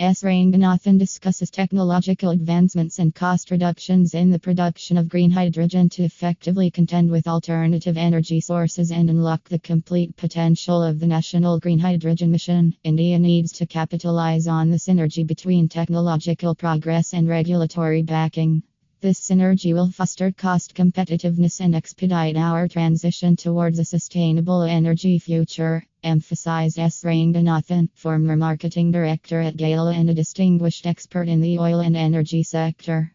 S. Ranganathan discusses technological advancements and cost reductions in the production of green hydrogen to effectively contend with alternative energy sources and unlock the complete potential of the National Green Hydrogen Mission. India needs to capitalize on the synergy between technological progress and regulatory backing. This synergy will foster cost competitiveness and expedite our transition towards a sustainable energy future emphasized S. Ranganathan, former marketing director at GAIL and a distinguished expert in the oil and energy sector.